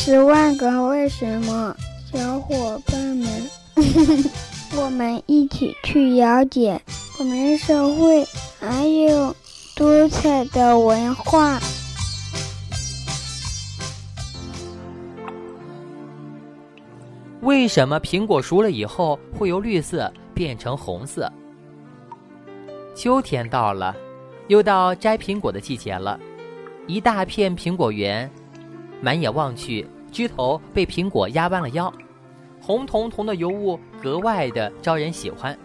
十万个为什么，小伙伴们，我们一起去了解我们社会还有多彩的文化。为什么苹果熟了以后会由绿色变成红色？秋天到了，又到摘苹果的季节了。一大片苹果园，满眼望去，枝头被苹果压弯了腰，红彤彤的油雾格外的招人喜欢。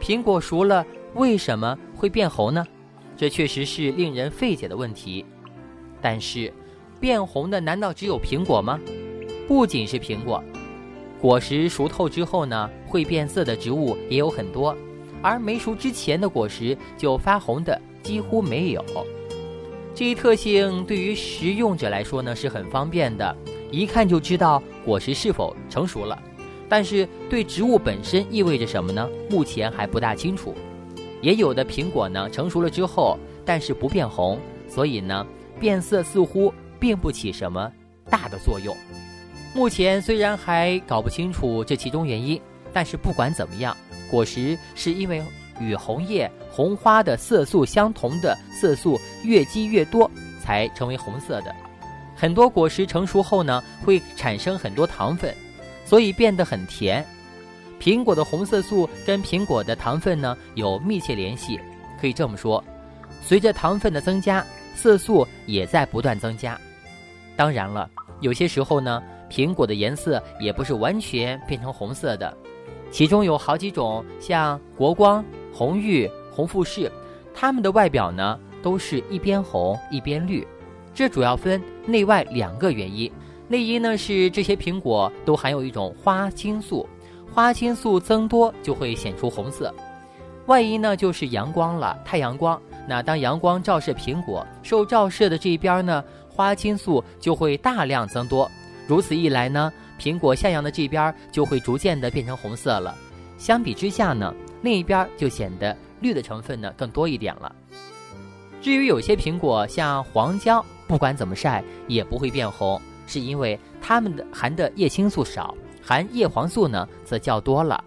苹果熟了，为什么会变红呢？这确实是令人费解的问题。但是，变红的难道只有苹果吗？不仅是苹果。果实熟透之后呢，会变色的植物也有很多，而没熟之前的果实就发红的几乎没有。这一特性对于食用者来说呢是很方便的，一看就知道果实是否成熟了。但是对植物本身意味着什么呢？目前还不大清楚。也有的苹果呢成熟了之后，但是不变红，所以呢变色似乎并不起什么大的作用。目前虽然还搞不清楚这其中原因，但是不管怎么样，果实是因为与红叶、红花的色素相同的色素越积越多，才成为红色的。很多果实成熟后呢，会产生很多糖分，所以变得很甜。苹果的红色素跟苹果的糖分呢有密切联系，可以这么说，随着糖分的增加，色素也在不断增加。当然了，有些时候呢。苹果的颜色也不是完全变成红色的，其中有好几种，像国光、红玉、红富士，它们的外表呢都是一边红一边绿。这主要分内外两个原因。内因呢是这些苹果都含有一种花青素，花青素增多就会显出红色。外因呢就是阳光了，太阳光。那当阳光照射苹果，受照射的这一边呢，花青素就会大量增多。如此一来呢，苹果向阳的这边就会逐渐的变成红色了。相比之下呢，另一边就显得绿的成分呢更多一点了。至于有些苹果像黄椒，不管怎么晒也不会变红，是因为它们的含的叶青素少，含叶黄素呢则较多了。